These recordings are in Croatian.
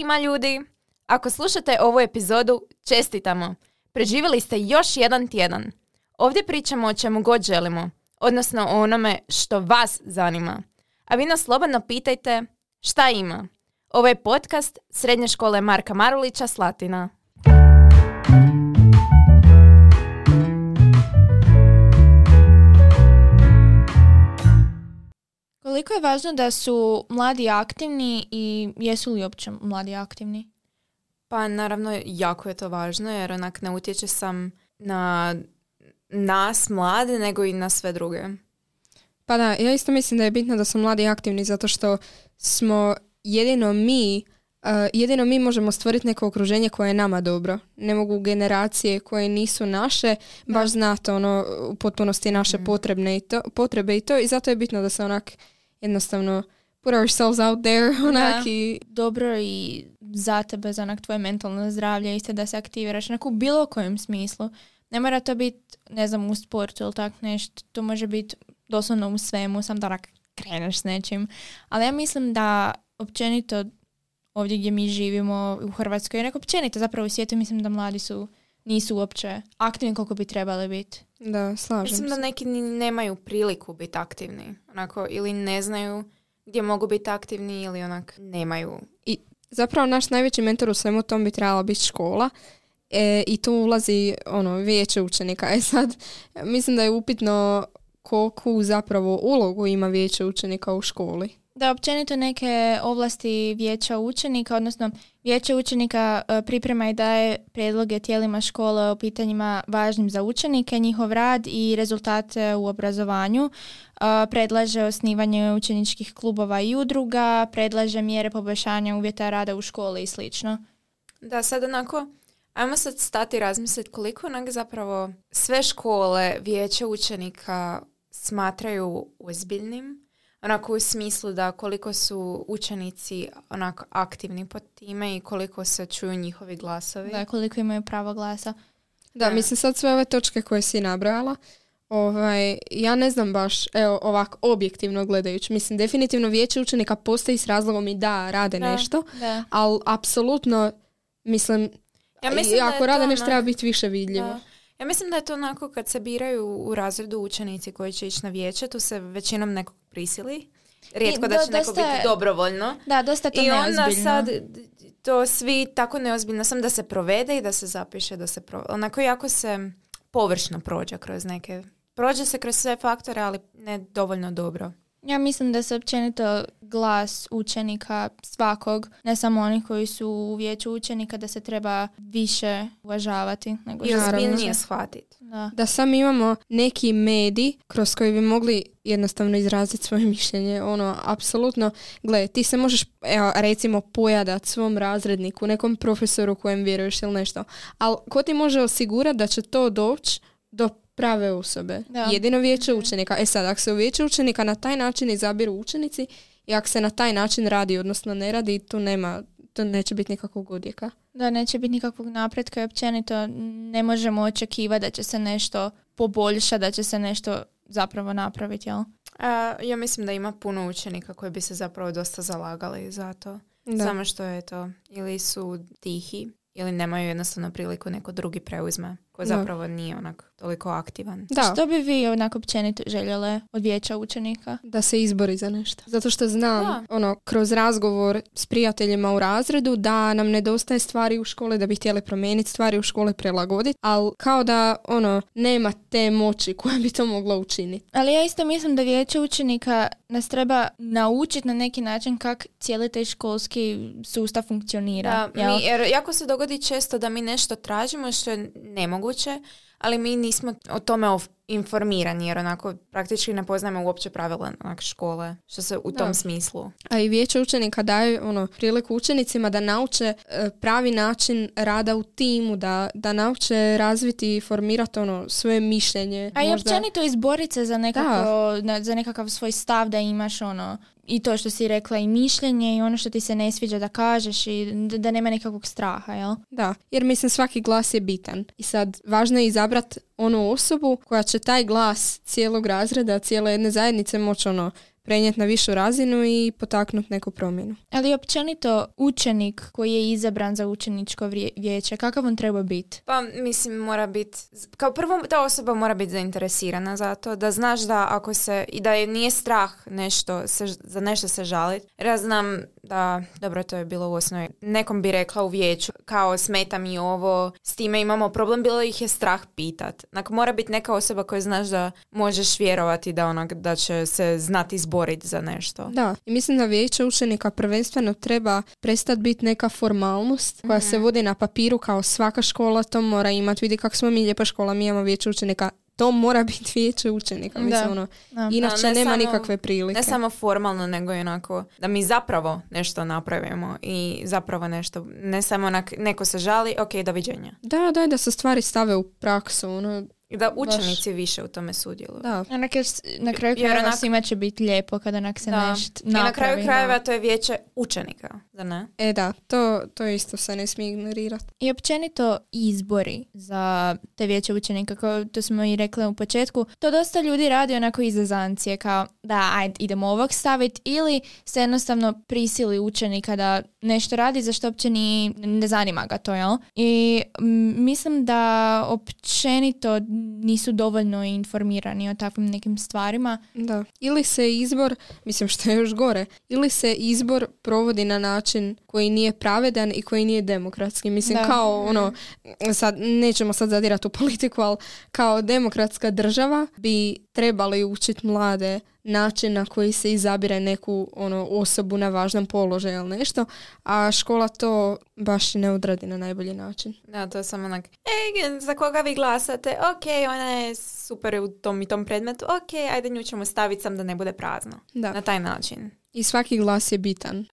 ima ljudi? Ako slušate ovu epizodu, čestitamo. Preživjeli ste još jedan tjedan. Ovdje pričamo o čemu god želimo, odnosno o onome što vas zanima. A vi nas slobodno pitajte šta ima. Ovo je podcast Srednje škole Marka Marulića Slatina. Koliko je važno da su mladi aktivni i jesu li uopće mladi aktivni? Pa naravno jako je to važno jer onak ne utječe sam na nas mlade nego i na sve druge. Pa da, ja isto mislim da je bitno da su mladi aktivni zato što smo jedino mi Uh, jedino mi možemo stvoriti neko okruženje koje je nama dobro. Ne mogu generacije koje nisu naše baš znati ono u potpunosti naše Mhm. potrebne i to, potrebe i to i zato je bitno da se onak jednostavno put ourselves out there onak Da. i Dobro i za tebe, za onak tvoje mentalno zdravlje, isto da se aktiviraš onak u bilo kojem smislu. Ne mora to biti, ne znam, u sportu ili tak nešto. To može biti doslovno u svemu, sam da onak kreneš s nečim. Ali ja mislim da općenito ovdje gdje mi živimo u Hrvatskoj, nek općenito zapravo u svijetu mislim da mladi su nisu uopće aktivni koliko bi trebali biti. da, slažem Mislim da se. neki ni nemaju priliku biti aktivni. Onako, ili ne znaju gdje mogu biti aktivni ili onak nemaju. Zapravo naš najveći mentor u svemu tom bi trebala biti škola e, i tu ulazi ono vijeće učenika. E sad, mislim da je upitno koliko zapravo ulogu ima vijeće učenika u školi. Da, općenito neke ovlasti vijeća učenika, odnosno vijeće učenika e, priprema i daje prijedloge tijelima škole o pitanjima važnim za učenike, njihov rad i rezultate u obrazovanju. E, Predlaže osnivanje učeničkih klubova i udruga, predlaže mjere poboljšanja uvjeta rada u školi i slično. Da, sad onako, ajmo sad stati i razmisliti koliko onak zapravo sve škole, vijeće učenika smatraju ozbiljnim. Onako u smislu da koliko su učenici onako aktivni pod time i koliko se čuju njihovi glasovi. Da, koliko imaju pravo glasa. Da, Da. mislim sad sve ove točke koje si nabrala, ovaj, ja ne znam baš, evo ovako objektivno gledajući, mislim definitivno vijeće učenika postoji s razlogom i da rade Da. nešto, Da. ali apsolutno mislim, Ja i mislim da ako rade to nešto onak- treba biti više vidljivo. Da. Ja mislim da je to onako kad se biraju u razredu učenici koji će ići na vijeće, tu se većinom nekog prisili. Rijetko I da do- će neko dosta je- biti dobrovoljno. Da, dosta to I onda neozbiljno. sad to svi tako neozbiljno sam da se provede i da se zapiše, da se pro... onako jako se površno prođe kroz neke, prođe se kroz sve faktore, ali ne dovoljno dobro. Ja mislim da se općenito glas učenika svakog, ne samo onih koji su u vijeću učenika, da se treba više uvažavati. Nego I ozbiljnije shvatiti. Da. Da sam imamo neki medij kroz koji bi mogli jednostavno izraziti svoje mišljenje. Ono, apsolutno, gle, ti se možeš, evo, recimo, pojadat svom razredniku, nekom profesoru kojem vjeruješ ili nešto. Ali ko ti može osigurati da će to doći do prave osobe? Da. Jedino vijeće učenika. E sad, ako se u vijeće učenika na taj način izabiru učenici i ako se na taj način radi, odnosno ne radi, tu nema, tu neće biti nikakvog odjeka. da neće biti nikakvog napretka i općenito ne možemo očekivati da će se nešto poboljšati, da će se nešto zapravo napraviti, jel? A, ja mislim da ima puno učenika koji bi se zapravo dosta zalagali za to. Da. Samo što je to, ili su tihi, ili nemaju jednostavno priliku neko drugi preuzme, koji Da. zapravo nije onak toliko aktivan. Da. Što bi vi onako općenito željele od vijeća učenika? da se izbori za nešto. Zato što znam, Da. ono, kroz razgovor s prijateljima u razredu da nam nedostaje stvari u školi, da bi htjeli promijeniti stvari u školi, prilagoditi, ali kao da, ono, nema te moći koja bi to mogla učiniti. Ali ja isto mislim da vijeće učenika nas treba naučiti na neki način kako cijeli taj školski sustav funkcionira. Da, jel? mi, jer jako se dogodi često da mi nešto tražimo što je nemoguće, hoqe, ali mi nismo o tome of- informirani jer onako praktički ne poznajemo uopće pravila onak, škole, što se u Da. tom smislu. A i vijeće učenika daje ono, priliku učenicima da nauče e, pravi način rada u timu, da, da nauče razviti i formirati ono, svoje mišljenje. A i možda- općenito izboriti se za, nekako, na- za nekakav svoj stav da imaš ono i to što si rekla i mišljenje i ono što ti se ne sviđa da kažeš i da, da nema nekakvog straha, jel? Da, jer mislim svaki glas je bitan. I sad, važno je izabrati onu osobu koja će taj glas cijelog razreda, cijele jedne zajednice moći ono, prenijeti na višu razinu i potaknuti neku promjenu. Ali općenito učenik koji je izabran za učeničko vijeće, kakav on treba biti? Pa mislim mora biti, kao prvo ta osoba mora biti zainteresirana za to, da znaš da ako se, i da je nije strah nešto, se, za nešto se žaliti. Ja znam da, dobro to je bilo u osnovi, nekom bi rekla u vijeću, kao smeta mi ovo, s time imamo problem, bilo ih je strah pitat. Onak, mora biti neka osoba koja znaš da možeš vjerovati da, onak, da će se znati izboriti za nešto. Da, i mislim da vijeće učenika prvenstveno treba prestati biti neka formalnost koja se vodi na papiru kao svaka škola to mora imati. Vidi kako smo mi lijepa škola, mi imamo vijeće učenika. To mora biti vijeće učenika. Mislim, Da. ono, Da. inače Da, ne nema samo- nikakve prilike. Ne samo formalno, nego i onako da mi zapravo nešto napravimo i zapravo nešto, ne samo onak, neko se žali, ok, doviđenja. Da, da, da se stvari stave u praksu. Ono, I da učenici više u tome sudjeluju. da. Jer s- na kraju krajeva onak- svima će biti lijepo kada onak se Da. nešto I na napravi. kraju da. krajeva to je vijeće učenika, zar ne? E da, to, to isto se ne smije ignorirati. I općenito izbori za te vijeće učenika, kao to smo i rekli u početku, to dosta ljudi radi onako iz zezancije, kao da ajde idemo ovog staviti ili se jednostavno prisili učenika da nešto radi za što uopće ni, ne zanima ga to, jel? I mislim da općenito nisu dovoljno informirani o takvim nekim stvarima. Da. Ili se izbor, mislim što je još gore, ili se izbor provodi na način koji nije pravedan i koji nije demokratski. Mislim Da. kao ono, sad nećemo sad zadirati u politiku, ali kao demokratska država bi trebali učiti mlade način na koji se izabire neku ono, osobu na važnom položaju ili nešto, a škola to baš ne odradi na najbolji način. Da, to je samo onak, e, za koga vi glasate? Ok, ona je super u tom i tom predmetu, ok, ajde nju ćemo staviti sam da ne bude prazno. Da. Na taj način. I svaki glas je bitan.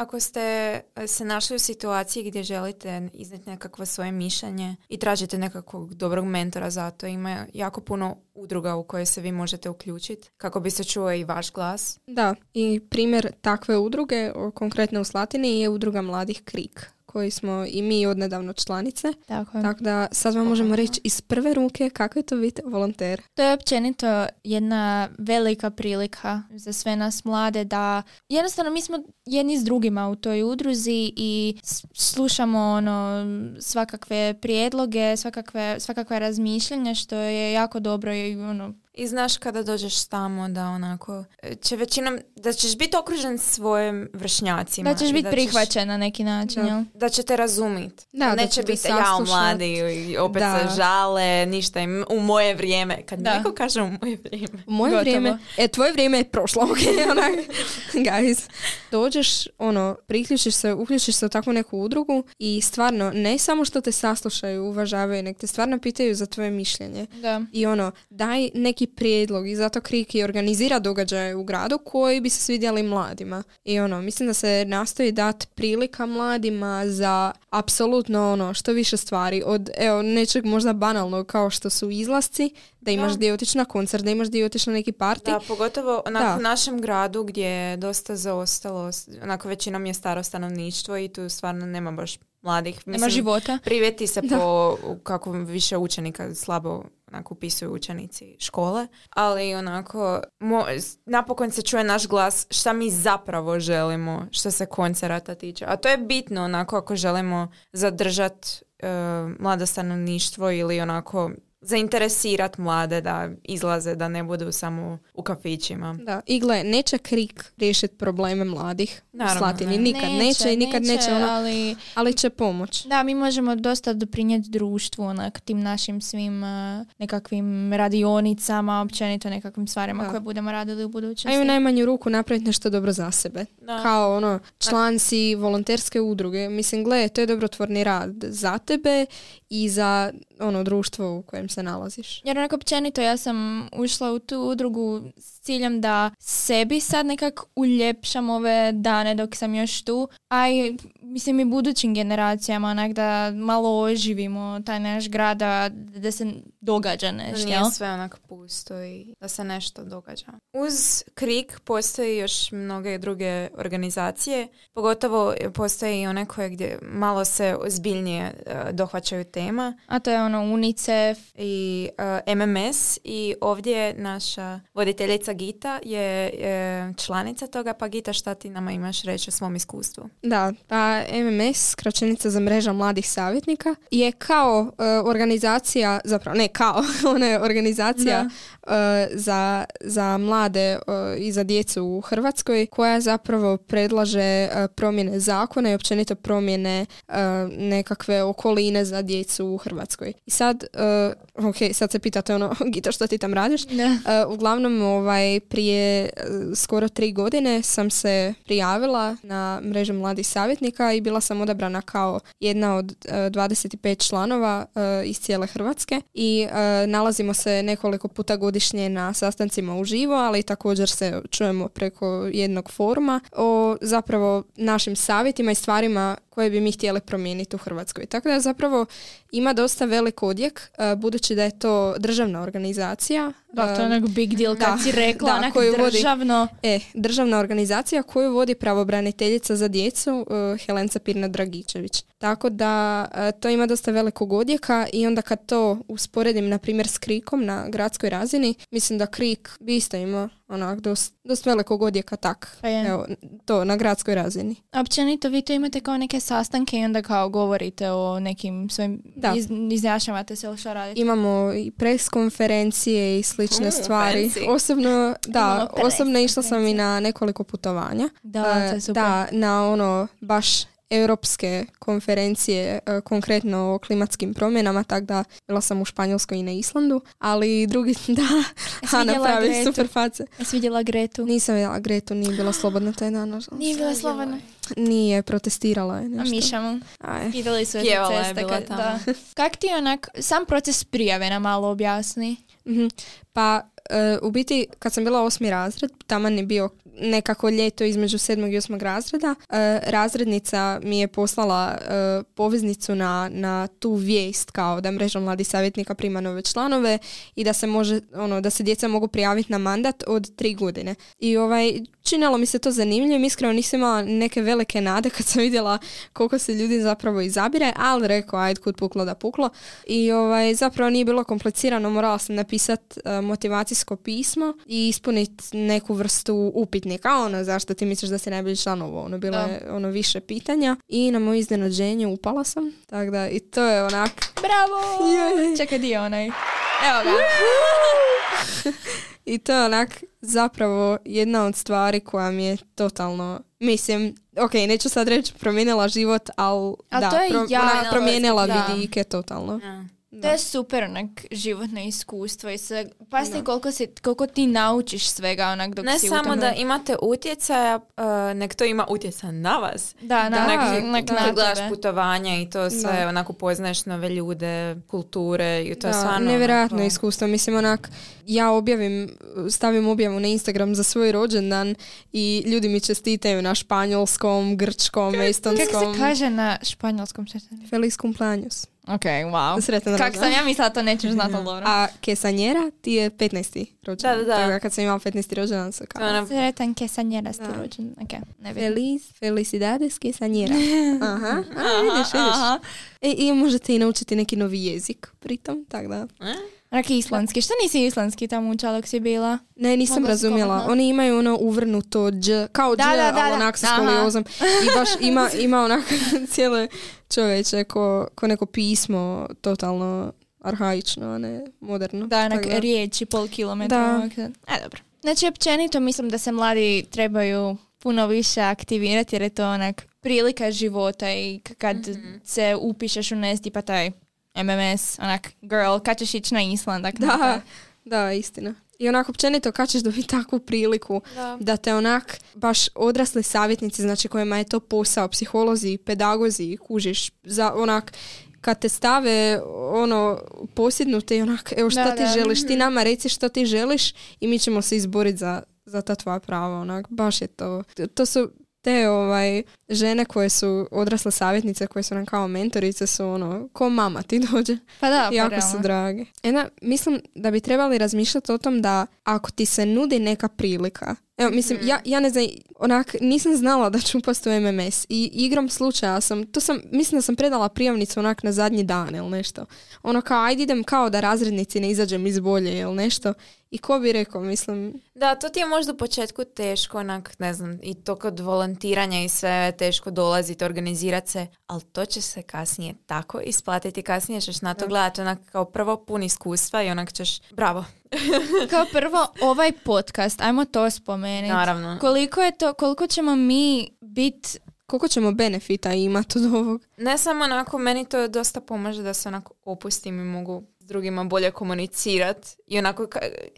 Ako ste e, se našli u situaciji gdje želite iznijeti nekakvo svoje mišljenje i tražite nekakvog dobrog mentora za to, ima jako puno udruga u koje se vi možete uključiti kako bi se čuo i vaš glas. Da, i primjer takve udruge, konkretno u Slatini, je udruga Mladih Krik, koji smo i mi odnedavno članice. Tako. Tako da sad vam možemo reći iz prve ruke kako je to biti volonter. To je općenito jedna velika prilika za sve nas mlade da jednostavno mi smo jedni s drugima u toj udruzi i slušamo ono svakakve prijedloge, svakakve, svakakve razmišljanja što je jako dobro i ono I znaš kada dođeš tamo da onako će većinom, da ćeš biti okružen svojim vršnjacima. da ćeš biti prihvaćen na neki način, Da. jel? Da će te razumit. Da, da Neće biti saslušat. mladi i opet Da. se žale, ništa im u moje vrijeme. Kad Da. neko kaže u moje vrijeme. U moje Gotovo. vrijeme, e, tvoje vrijeme je prošlo, ok, onak, guys. Dođeš, ono, priključiš se, uključiš se u takvu neku udrugu i stvarno, ne samo što te saslušaju, uvažavaju, nek te stvarno pitaju za tvoje mišljenje. Da. I ono, daj neki prijedlog i zato Kriki organizira događaje u gradu koji bi se svidjeli mladima. I ono, mislim da se nastoji dati prilika mladima za apsolutno ono, što više stvari. Od, evo, nečeg možda banalnog kao što su izlasci, da imaš Da. gdje otići na koncert, da imaš otići na neki parti. Da, pogotovo Da. u našem gradu gdje je dosta zaostalo, onako većinom je staro stanovništvo i tu stvarno nema baš mladih. Nema života. Privjeti se Da. po kako više učenika slabo onako upisuju učenici škole, ali onako mo- napokon se čuje naš glas šta mi zapravo želimo što se koncerata tiče. A to je bitno onako ako želimo zadržat e, mlado stanovništvo ili onako zainteresirat mlade da izlaze, da ne budu samo u kafićima. Da, i gle, neće Krik riješiti probleme mladih Naravno, u Slatini. ne. Nikad neće, i nikad neće, ono, ali ali će pomoć. Da, mi možemo dosta doprinijeti društvu, onak, tim našim svim uh, nekakvim radionicama, općenito nekakvim stvarima Da. koje budemo radili u A i budućnosti. u najmanju ruku napraviti nešto dobro za sebe. Da. Kao ono, član si volonterske udruge. Mislim, gle, to je dobrotvorni rad za tebe i za ono društvo u kojem se nalaziš. Jer onako općenito ja sam ušla u tu udrugu s ciljem da sebi sad nekak uljepšam ove dane dok sam još tu, a i mislim i budućim generacijama onak da malo oživimo taj naš grad da, da se događa Da nešto, nije jel? sve onako pusto i da se nešto događa. Uz KRIK postoji još mnoge druge organizacije, pogotovo postoje i one koje gdje malo se ozbiljnije e, dohvaćaju teme tema A to je ono UNICEF. i uh, MMS i ovdje naša voditeljica Gita je e, članica toga, pa Gita šta ti nama imaš reći o svom iskustvu? Da, pa MMS, skraćenica za mreža mladih savjetnika, je kao e, organizacija, zapravo ne kao, ona je organizacija e, za, za mlade e, i za djecu u Hrvatskoj koja zapravo predlaže e, promjene zakona i općenito promjene e, nekakve okoline za djecu u Hrvatskoj. I sad, e, ok, sad se pitate ono, Gita što ti tam radiš? E, uglavnom, ovaj, prije e, skoro tri godine sam se prijavila na mrežu mladih savjetnika i bila sam odabrana kao jedna od e, 25 članova e, iz cijele Hrvatske i e, nalazimo se nekoliko puta godišnje na sastancima uživo, ali također se čujemo preko jednog foruma o zapravo našim savjetima i stvarima koje bi mi htjeli promijeniti u Hrvatskoj. Tako da zapravo ima dosta velik odjek, e, budući da je to državna organizacija. Da, to je e, onak big deal kad da, si rekla, da, onak koju vodi- državno. E, državna organizacija koju vodi pravobraniteljica za djecu e, Helenca Pirna Dragičević. Tako da e, to ima dosta velikog odjeka i onda kad to usporedim na primjer s Krikom na gradskoj razini, mislim da Krik bi isto imao onak dosta dost velikog odjeka tak. Pa je. Evo, to na gradskoj razini. Općenito vi to imate kao neke sastanke i onda kao govorite o nekim svojim, Da. iz, izjašnjavate se ili što radite. Imamo i pres konferencije i slične Mm, stvari. fancy. Osobno, da, osobno išla sam i na nekoliko putovanja. Da, to je super. Da, na ono baš európske konferencie konkrétno o klimatským promenám a tak dá. Veľa som u Španielsko i na Islandu, ali drugi da, a napravi super face. Jesi vidjela Gretu? Nisam vidjela Gretu, nije bila slobodna taj dan. Nije bila slobodna? Nije, protestirala je nešto. A mišamo. Vidjeli su je ceste. Kak ti onak, sam proces prijave malo objasni? Mm-hmm. Pa u biti, kad sam bila osmi razred, taman je bio nekako ljeto između sedmog i osmog razreda, e, razrednica mi je poslala e, poveznicu na, na tu vijest kao da mreža mladih savjetnika prima nove članove i da se može, ono, da se djeca mogu prijaviti na mandat od tri godine. I ovaj, činilo mi se to zanimljivo, iskreno nisam imala neke velike nade kad sam vidjela koliko se ljudi zapravo izabire, ali rekao, ajde kud puklo da puklo. I ovaj, zapravo nije bilo komplicirano, morala sam napisati motivacijsko pismo i ispuniti neku vrstu upitnika, ono, zašto ti misliš da si najbolji član ovo, ono, bilo je ono više pitanja i na moje iznenađenje upala sam, tako da i to je onak, Bravo! Jej. Čekaj, di je onaj? Evo ga. i to je onak zapravo jedna od stvari koja mi je totalno, mislim, ok, neću sad reći promijenila život, ali Al da, to je pro- promijenila vidike totalno. To je super onak životno iskustvo i sve. Pazite koliko, si, koliko ti naučiš svega onak dok Ne si u samo tome. da imate utjecaja, uh, nek to ima utjecaj na vas. Da, na, Da, da, onak da. na Kad gledaš tebe. putovanja i to sve, Da. onako poznaješ nove ljude, kulture i to je Da, stvarno... nevjerojatno onako- iskustvo. Mislim, onak, ja objavim, stavim objavu na Instagram za svoj rođendan i ljudi mi čestitaju na španjolskom, grčkom, Kako estonskom. se kaže na španjolskom? Feliz cumpleaños. Ok, wow. Sretan Kak rođendan. sam ja mislila to nećeš znati, ali dobro. A kesanjera ti je 15. rođendan. Da, da, da. Tako da kad sam imala 15. rođendan To kao... je ono- Sretan kesanjera ste Da. rođen. Ok, ne vidim. Feliz, felicidades, kesanjera. Aha, a, vidiš, vidiš. aha. E, I možete i naučiti neki novi jezik pritom, tako da. E? Onak islandski. Što nisi islandski tamo učila dok si bila? Ne, nisam Mogla si razumjela. Oni imaju ono uvrnuto dž, kao Da, dž, da, da, ali onak sa skoliozom. I baš ima, ima onak cijele čovječe ko, ko neko pismo totalno arhaično, a ne moderno. Da, onak Tako da. riječi, pol kilometra. Da. E, dobro. Znači, općenito mislim da se mladi trebaju puno više aktivirati jer je to onak prilika života i kad se upišeš u nesti pa taj MMS, onak, girl, kad ćeš ići na Island? Ak Da, da, istina. I onako općenito kad ćeš dobiti takvu priliku Da. da te onak baš odrasli savjetnici, znači kojima je to posao, psiholozi, pedagozi, kužiš, za onak kad te stave ono posjednute i onak evo šta Da, ti da. želiš, ti nama reci što ti želiš i mi ćemo se izboriti za, za ta tvoja prava, onak baš je to. To su te ovaj žene koje su odrasle savjetnice koje su nam kao mentorice su ono ko mama ti dođe Pa da, pa jako su drage. Ena, mislim da bi trebali razmišljati o tom da ako ti se nudi neka prilika, Evo, mislim, ja, ja ne znam, onak, nisam znala da ću upast u MMS i igrom slučaja sam, to sam, mislim da sam predala prijavnicu onak na zadnji dan ili nešto. Ono kao, ajde idem kao da razrednici ne izađem iz bolje ili nešto. I ko bi rekao, mislim, Da, to ti je možda u početku teško, onak, ne znam, i to kod volontiranja i sve teško dolaziti, organizirati se, ali to će se kasnije tako isplatiti, kasnije ćeš na to gledati onak kao prvo pun iskustva i onak ćeš, bravo, Kao prvo, ovaj podcast, ajmo to spomenuti. naravno. Koliko je to, koliko ćemo mi biti koliko ćemo benefita imati od ovog? Ne samo onako, meni to dosta pomaže da se onako opustim i mogu s drugima bolje komunicirat i onako,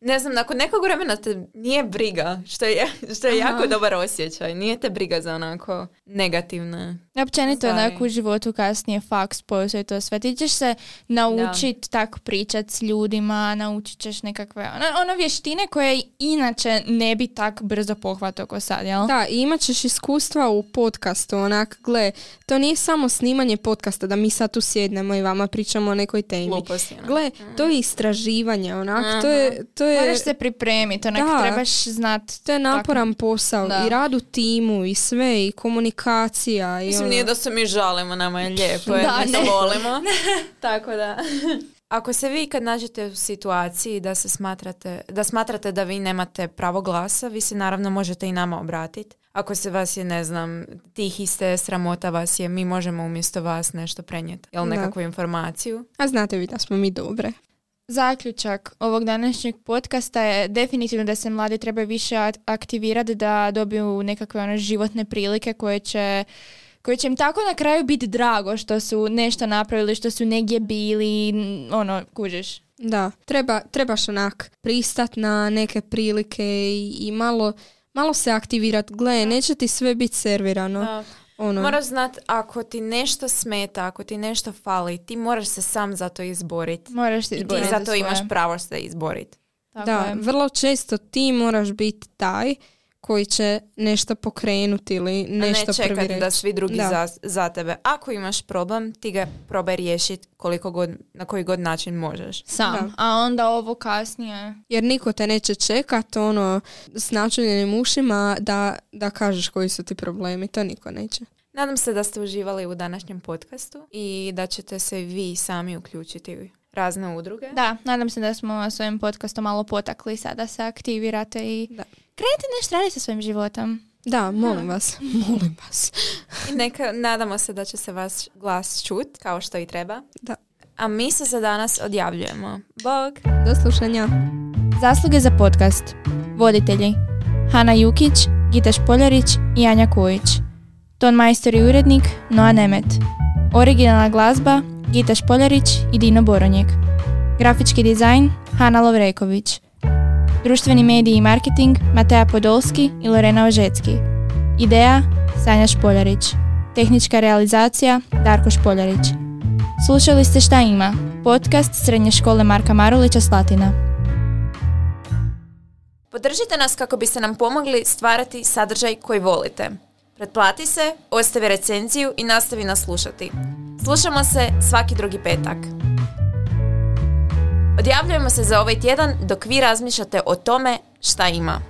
ne znam, nakon nekog vremena te nije briga, što je, što je jako dobar osjećaj, nije te briga za onako negativne. Općenito onako u životu kasnije faks, posao i to sve. Ti ćeš se naučit tako pričat s ljudima, naučit ćeš nekakve ono, ono vještine koje inače ne bi tak brzo pohvatao ko sad, jel? Da, i imat ćeš iskustva u podcastu, onak, gle, to nije samo snimanje podcasta da mi sad tu sjednemo i vama pričamo o nekoj temi. Gle, to je istraživanje, onak, to je, to je, Moraš se pripremiti, onak Da. trebaš znat. to je naporan posao Da. i rad u timu i sve i komunikacija i Mislim, nije da se mi žalimo, nama je lijepo, jer Da, mi se ne. volimo. Tako da... Ako se vi kad nađete u situaciji da se smatrate, da smatrate da vi nemate pravo glasa, vi se naravno možete i nama obratiti. Ako se vas je, ne znam, tih iste sramota vas je, mi možemo umjesto vas nešto prenijeti. Jel Da. nekakvu informaciju? A znate vi da smo mi dobre. Zaključak ovog današnjeg podcasta je definitivno da se mladi trebaju više at- aktivirati da dobiju nekakve one životne prilike koje će koje će im tako na kraju biti drago što su nešto napravili, što su negdje bili, ono, kužiš. Da, treba, trebaš onak pristat na neke prilike i, i malo, malo se aktivirat. Gle, neće ti sve biti servirano. Ono. Moraš znat, ako ti nešto smeta, ako ti nešto fali, ti moraš se sam za to izboriti. Moraš se I ti izboriti za to imaš pravo se izboriti. Da, je. vrlo često ti moraš biti taj koji će nešto pokrenuti ili A nešto ne prvi čekati da reći. svi drugi Da. za, za tebe. Ako imaš problem, ti ga probaj riješiti koliko god, na koji god način možeš. Sam. Da. A onda ovo kasnije. Jer niko te neće čekat ono s načuljenim ušima da, da kažeš koji su ti problemi. To niko neće. Nadam se da ste uživali u današnjem podcastu i da ćete se vi sami uključiti u razne udruge. Da, nadam se da smo s ovim podcastom malo potakli sada se aktivirate i Da. Krenite nešto raditi sa svojim životom. Da, molim vas. Molim vas. I neka, nadamo se da će se vaš glas čut, kao što i treba. Da. A mi se za danas odjavljujemo. Bog! Do slušanja. Zasluge za podcast. Voditelji. Hana Jukić, Gita Špoljarić i Anja Kojić. Ton majstor i urednik Noa Nemet. Originalna glazba Gita Špoljarić i Dino Boronjek. Grafički dizajn Hana Lovreković. Društveni mediji i marketing Matea Podolski i Lorena Ožecki. Ideja Sanja Špoljarić. Tehnička realizacija Darko Špoljarić. Slušali ste Šta ima? Podcast Srednje škole Marka Marulića Slatina. Podržite nas kako biste nam pomogli stvarati sadržaj koji volite. Pretplati se, ostavi recenziju i nastavi nas slušati. Slušamo se svaki drugi petak. Odjavljujemo se za ovaj tjedan dok vi razmišljate o tome šta ima.